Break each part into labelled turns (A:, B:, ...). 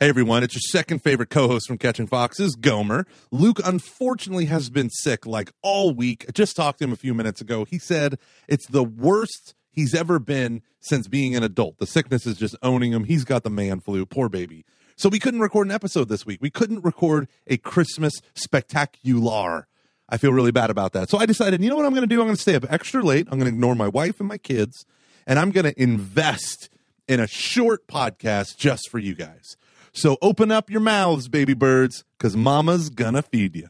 A: Hey everyone, it's your second favorite co-host from Catching Foxes, Gomer. Luke unfortunately has been sick like all week. I just talked to him a few minutes ago. He said it's the worst he's ever been since being an adult. The sickness is just owning him. He's got the man flu, poor baby. So we couldn't record an episode this week. We couldn't record a Christmas spectacular. I feel really bad about that. So I decided, you know what I'm going to do? I'm going to stay up extra late. I'm going to ignore my wife and my kids, and I'm going to invest in a short podcast just for you guys. So open up your mouths, baby birds, because mama's gonna feed you.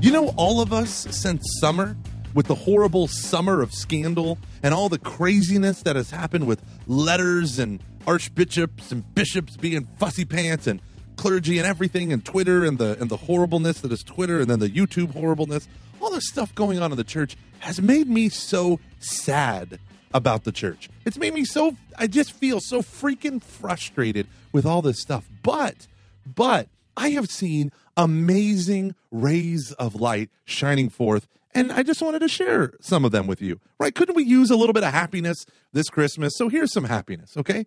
A: You know, all of us since summer, with the horrible summer of scandal and all the craziness that has happened with letters and archbishops and bishops being fussy pants and clergy and everything and Twitter and the and the horribleness that is Twitter and then the YouTube horribleness, all this stuff going on in the church has made me so sad about the church. It's made me so I just feel so freaking frustrated with all this stuff. But but I have seen amazing rays of light shining forth and I just wanted to share some of them with you. Right? Couldn't we use a little bit of happiness this Christmas? So here's some happiness, okay?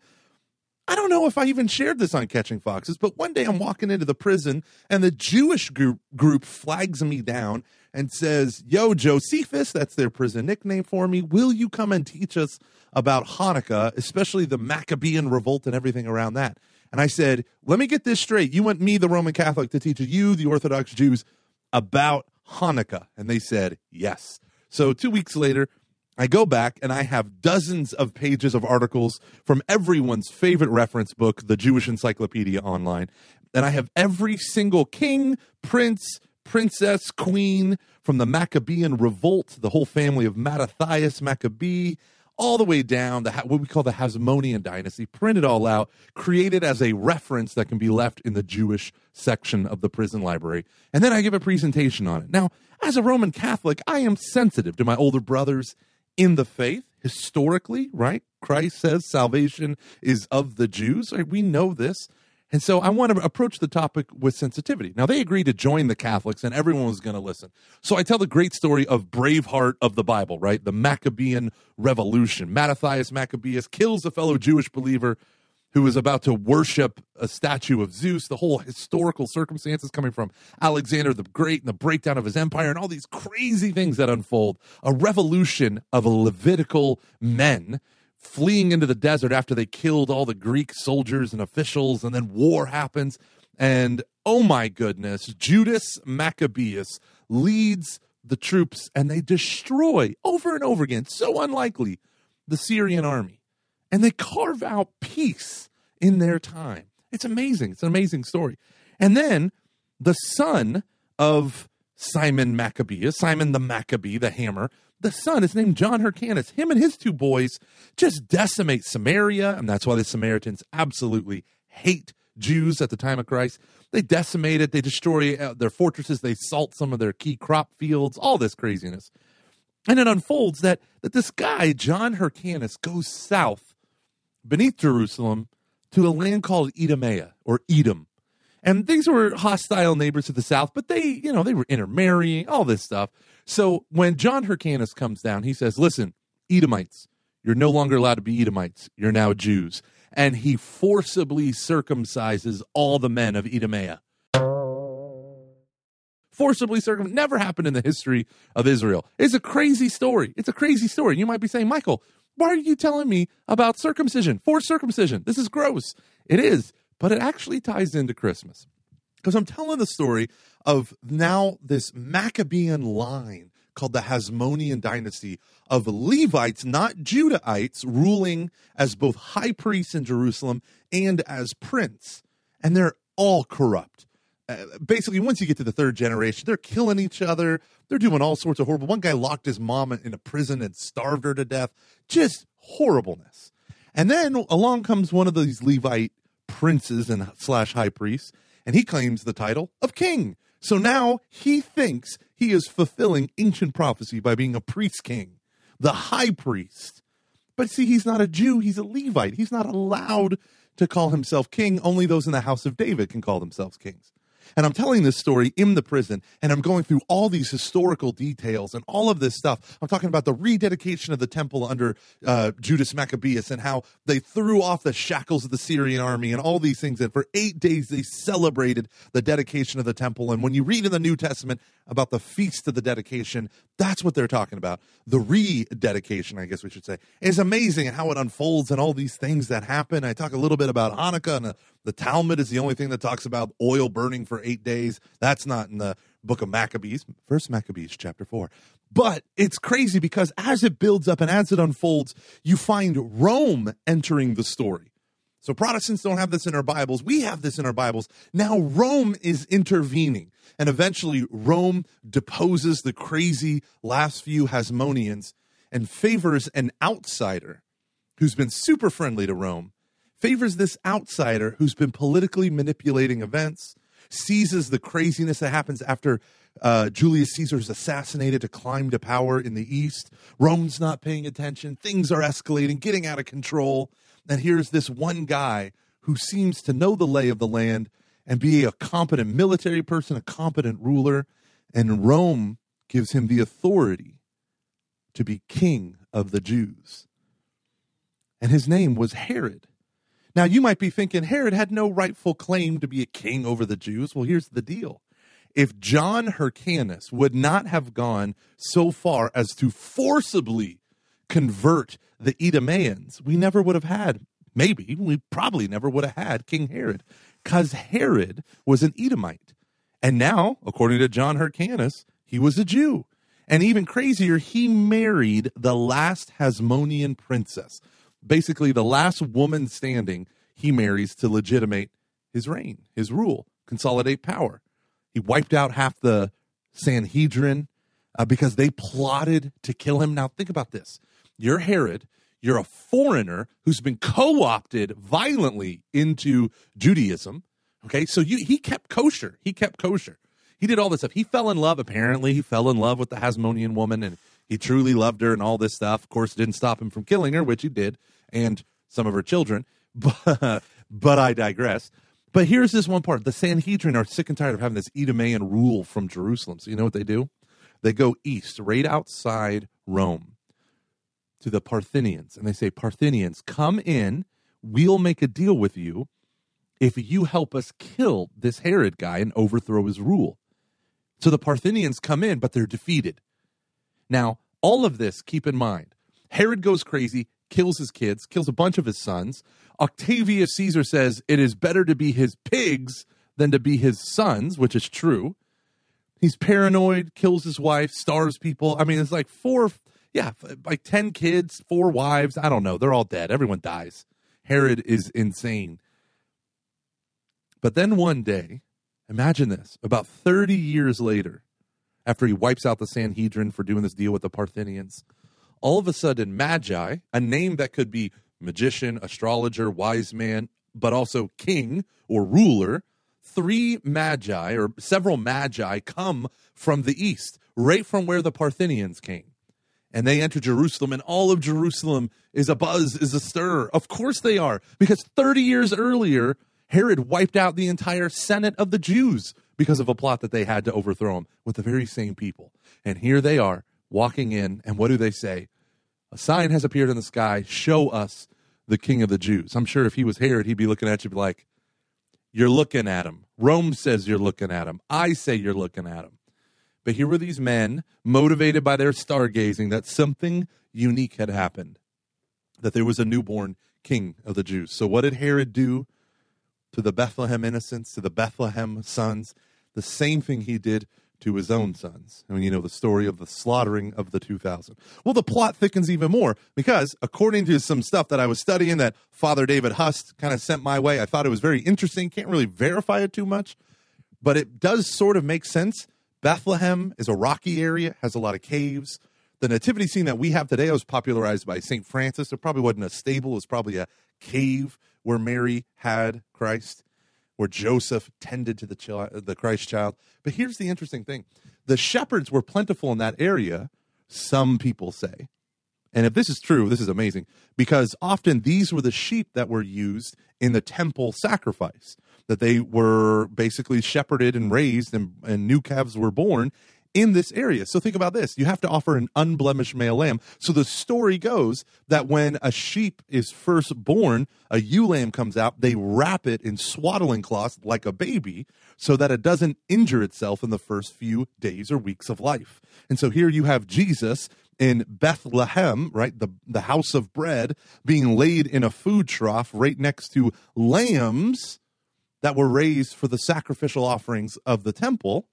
A: I don't know if I even shared this on Catching Foxes, but one day I'm walking into the prison and the Jewish group group flags me down and says, Yo, Josephus, that's their prison nickname for me, will you come and teach us about Hanukkah, especially the Maccabean revolt and everything around that? And I said, Let me get this straight. You want me, the Roman Catholic, to teach you, the Orthodox Jews, about Hanukkah? And they said, Yes. So two weeks later, I go back and I have dozens of pages of articles from everyone's favorite reference book, the Jewish Encyclopedia Online. And I have every single king, prince, princess, queen from the Maccabean revolt, the whole family of Mattathias Maccabee, all the way down to what we call the Hasmonean dynasty, printed all out, created as a reference that can be left in the Jewish section of the prison library. And then I give a presentation on it. Now, as a Roman Catholic, I am sensitive to my older brothers in the faith historically, right? Christ says salvation is of the Jews. We know this. And so I want to approach the topic with sensitivity. Now, they agreed to join the Catholics, and everyone was going to listen. So I tell the great story of Braveheart of the Bible, right? The Maccabean Revolution. Mattathias Maccabeus kills a fellow Jewish believer who was about to worship a statue of Zeus. The whole historical circumstances coming from Alexander the Great and the breakdown of his empire, and all these crazy things that unfold. A revolution of Levitical men fleeing into the desert after they killed all the Greek soldiers and officials, and then war happens. And oh my goodness, Judas Maccabeus leads the troops and they destroy over and over again, so unlikely, the Syrian army. And they carve out peace in their time. It's amazing. It's an amazing story. And then the son of Simon Maccabeus, Simon the Maccabee, the hammer, the son is named John Hyrcanus. Him and his two boys just decimate Samaria, and that's why the Samaritans absolutely hate Jews at the time of Christ. They decimate it, they destroy uh, their fortresses, they salt some of their key crop fields, all this craziness. And it unfolds that, that this guy, John Hyrcanus, goes south beneath Jerusalem to a land called Idumea or Edom. And these were hostile neighbors to the south, but they, you know, they were intermarrying, all this stuff. So when John Hyrcanus comes down, he says, Listen, Edomites, you're no longer allowed to be Edomites. You're now Jews. And he forcibly circumcises all the men of Idumea. Forcibly circum never happened in the history of Israel. It's a crazy story. It's a crazy story. You might be saying, Michael, why are you telling me about circumcision? Forced circumcision. This is gross. It is, but it actually ties into Christmas. Because I'm telling the story of now this Maccabean line called the Hasmonean dynasty of Levites, not Judahites, ruling as both high priests in Jerusalem and as prince. And they're all corrupt. Uh, basically, once you get to the third generation, they're killing each other. They're doing all sorts of horrible. One guy locked his mom in a prison and starved her to death. Just horribleness. And then along comes one of these Levite princes and slash high priests, and he claims the title of king. So now he thinks he is fulfilling ancient prophecy by being a priest king, the high priest. But see, he's not a Jew, he's a Levite. He's not allowed to call himself king. Only those in the house of David can call themselves kings. And I'm telling this story in the prison, and I'm going through all these historical details and all of this stuff. I'm talking about the rededication of the temple under uh, Judas Maccabeus and how they threw off the shackles of the Syrian army and all these things. And for eight days, they celebrated the dedication of the temple. And when you read in the New Testament about the feast of the dedication, that's what they're talking about. The rededication, I guess we should say, is amazing and how it unfolds and all these things that happen. I talk a little bit about Hanukkah and the, the Talmud is the only thing that talks about oil burning for eight days. That's not in the book of Maccabees, First Maccabees, chapter four. But it's crazy because as it builds up and as it unfolds, you find Rome entering the story. So Protestants don't have this in our Bibles. We have this in our Bibles. Now Rome is intervening. And eventually Rome deposes the crazy last few Hasmoneans and favors an outsider who's been super friendly to Rome, favors this outsider who's been politically manipulating events, seizes the craziness that happens after uh, Julius Caesar is assassinated to climb to power in the East. Rome's not paying attention. Things are escalating, getting out of control. And here's this one guy who seems to know the lay of the land and be a competent military person, a competent ruler. And Rome gives him the authority to be king of the Jews. And his name was Herod. Now, you might be thinking Herod had no rightful claim to be a king over the Jews. Well, here's the deal. If John Hyrcanus would not have gone so far as to forcibly convert the Edomians, we never would have had, maybe, we probably never would have had King Herod, because Herod was an Edomite. And now, according to John Hyrcanus, he was a Jew. And even crazier, he married the last Hasmonean princess. Basically, the last woman standing, he marries to legitimate his reign, his rule, consolidate power. He wiped out half the Sanhedrin uh, because they plotted to kill him. Now, think about this you're Herod, you're a foreigner who's been co opted violently into Judaism. Okay, so you, he kept kosher. He kept kosher. He did all this stuff. He fell in love, apparently. He fell in love with the Hasmonean woman and he truly loved her and all this stuff. Of course, didn't stop him from killing her, which he did, and some of her children. But, but I digress. But here's this one part the Sanhedrin are sick and tired of having this Edomian rule from Jerusalem. So you know what they do? They go east, right outside Rome, to the Parthians. And they say, Parthians, come in. We'll make a deal with you if you help us kill this Herod guy and overthrow his rule. So the Parthians come in, but they're defeated. Now, all of this, keep in mind, Herod goes crazy, kills his kids, kills a bunch of his sons. Octavius Caesar says it is better to be his pigs than to be his sons, which is true. He's paranoid, kills his wife, starves people. I mean, it's like four, yeah, like 10 kids, four wives. I don't know. They're all dead. Everyone dies. Herod is insane. But then one day, imagine this about 30 years later, after he wipes out the Sanhedrin for doing this deal with the Parthians, all of a sudden, Magi, a name that could be magician, astrologer, wise man, but also king or ruler, three magi or several magi come from the east, right from where the Parthians came. And they enter Jerusalem, and all of Jerusalem is a buzz, is a stir. Of course they are, because 30 years earlier, Herod wiped out the entire Senate of the Jews because of a plot that they had to overthrow him with the very same people. And here they are walking in, and what do they say? A sign has appeared in the sky. Show us the king of the Jews. I'm sure if he was Herod, he'd be looking at you like, You're looking at him. Rome says you're looking at him. I say you're looking at him. But here were these men, motivated by their stargazing, that something unique had happened, that there was a newborn king of the Jews. So, what did Herod do to the Bethlehem innocents, to the Bethlehem sons? The same thing he did to his own sons. I mean, you know the story of the slaughtering of the 2000. Well, the plot thickens even more because, according to some stuff that I was studying that Father David Hust kind of sent my way, I thought it was very interesting. Can't really verify it too much, but it does sort of make sense. Bethlehem is a rocky area, has a lot of caves. The nativity scene that we have today was popularized by St. Francis. It probably wasn't a stable, it was probably a cave where Mary had Christ where Joseph tended to the child, the Christ child. But here's the interesting thing: the shepherds were plentiful in that area. Some people say, and if this is true, this is amazing because often these were the sheep that were used in the temple sacrifice. That they were basically shepherded and raised, and, and new calves were born in this area. So think about this. You have to offer an unblemished male lamb. So the story goes that when a sheep is first born, a ewe lamb comes out, they wrap it in swaddling cloths like a baby so that it doesn't injure itself in the first few days or weeks of life. And so here you have Jesus in Bethlehem, right? The, the house of bread being laid in a food trough right next to lambs that were raised for the sacrificial offerings of the temple.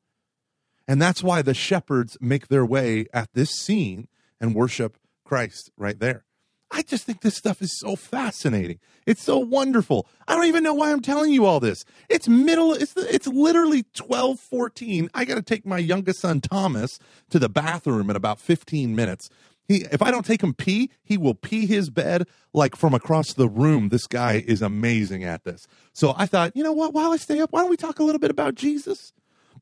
A: And that's why the shepherds make their way at this scene and worship Christ right there. I just think this stuff is so fascinating. It's so wonderful. I don't even know why I'm telling you all this. It's middle it's it's literally 12 14. I got to take my youngest son Thomas to the bathroom in about 15 minutes. He if I don't take him pee, he will pee his bed like from across the room. This guy is amazing at this. So I thought, you know what, while I stay up, why don't we talk a little bit about Jesus?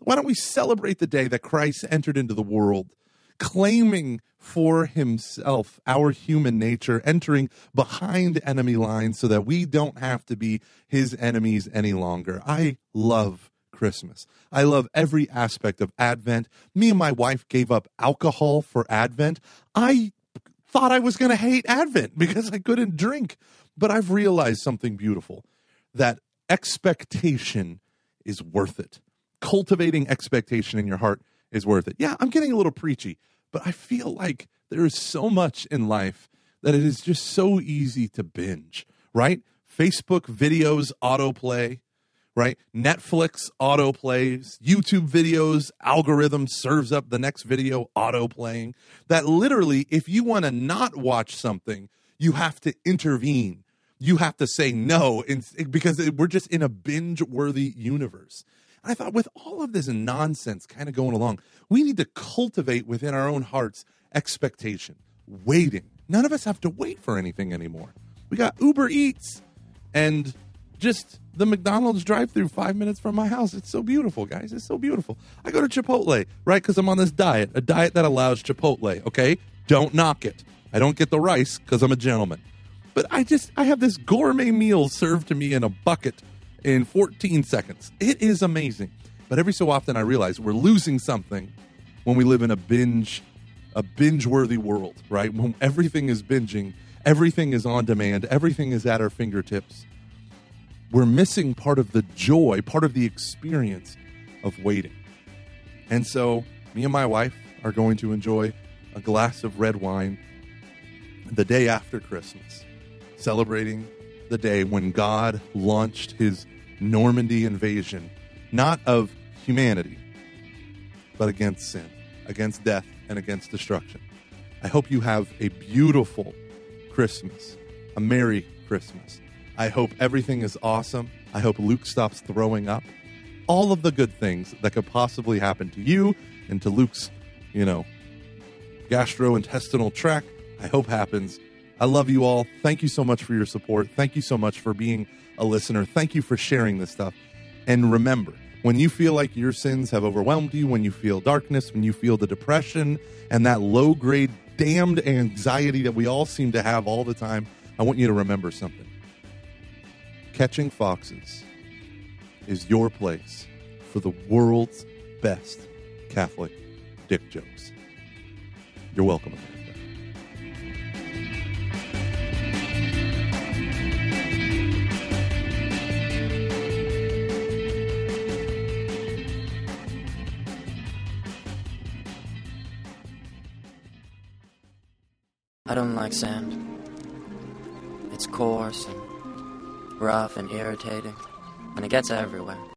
A: Why don't we celebrate the day that Christ entered into the world, claiming for himself our human nature, entering behind enemy lines so that we don't have to be his enemies any longer? I love Christmas. I love every aspect of Advent. Me and my wife gave up alcohol for Advent. I thought I was going to hate Advent because I couldn't drink. But I've realized something beautiful that expectation is worth it cultivating expectation in your heart is worth it. Yeah, I'm getting a little preachy, but I feel like there is so much in life that it is just so easy to binge, right? Facebook videos autoplay, right? Netflix autoplays, YouTube videos, algorithm serves up the next video autoplaying. That literally, if you want to not watch something, you have to intervene. You have to say no because we're just in a binge worthy universe. I thought with all of this nonsense kind of going along, we need to cultivate within our own hearts expectation, waiting. None of us have to wait for anything anymore. We got Uber Eats and just the McDonald's drive through five minutes from my house. It's so beautiful, guys. It's so beautiful. I go to Chipotle, right? Because I'm on this diet, a diet that allows Chipotle, okay? Don't knock it. I don't get the rice because I'm a gentleman. But I just, I have this gourmet meal served to me in a bucket in 14 seconds. It is amazing. But every so often I realize we're losing something when we live in a binge a binge-worthy world, right? When everything is binging, everything is on demand, everything is at our fingertips. We're missing part of the joy, part of the experience of waiting. And so, me and my wife are going to enjoy a glass of red wine the day after Christmas, celebrating the day when God launched his Normandy invasion, not of humanity, but against sin, against death, and against destruction. I hope you have a beautiful Christmas, a Merry Christmas. I hope everything is awesome. I hope Luke stops throwing up. All of the good things that could possibly happen to you and to Luke's, you know, gastrointestinal tract, I hope happens. I love you all. Thank you so much for your support. Thank you so much for being a listener. Thank you for sharing this stuff. And remember, when you feel like your sins have overwhelmed you, when you feel darkness, when you feel the depression and that low grade damned anxiety that we all seem to have all the time, I want you to remember something. Catching Foxes is your place for the world's best Catholic dick jokes. You're welcome.
B: I don't like sand. It's coarse and rough and irritating, and it gets everywhere.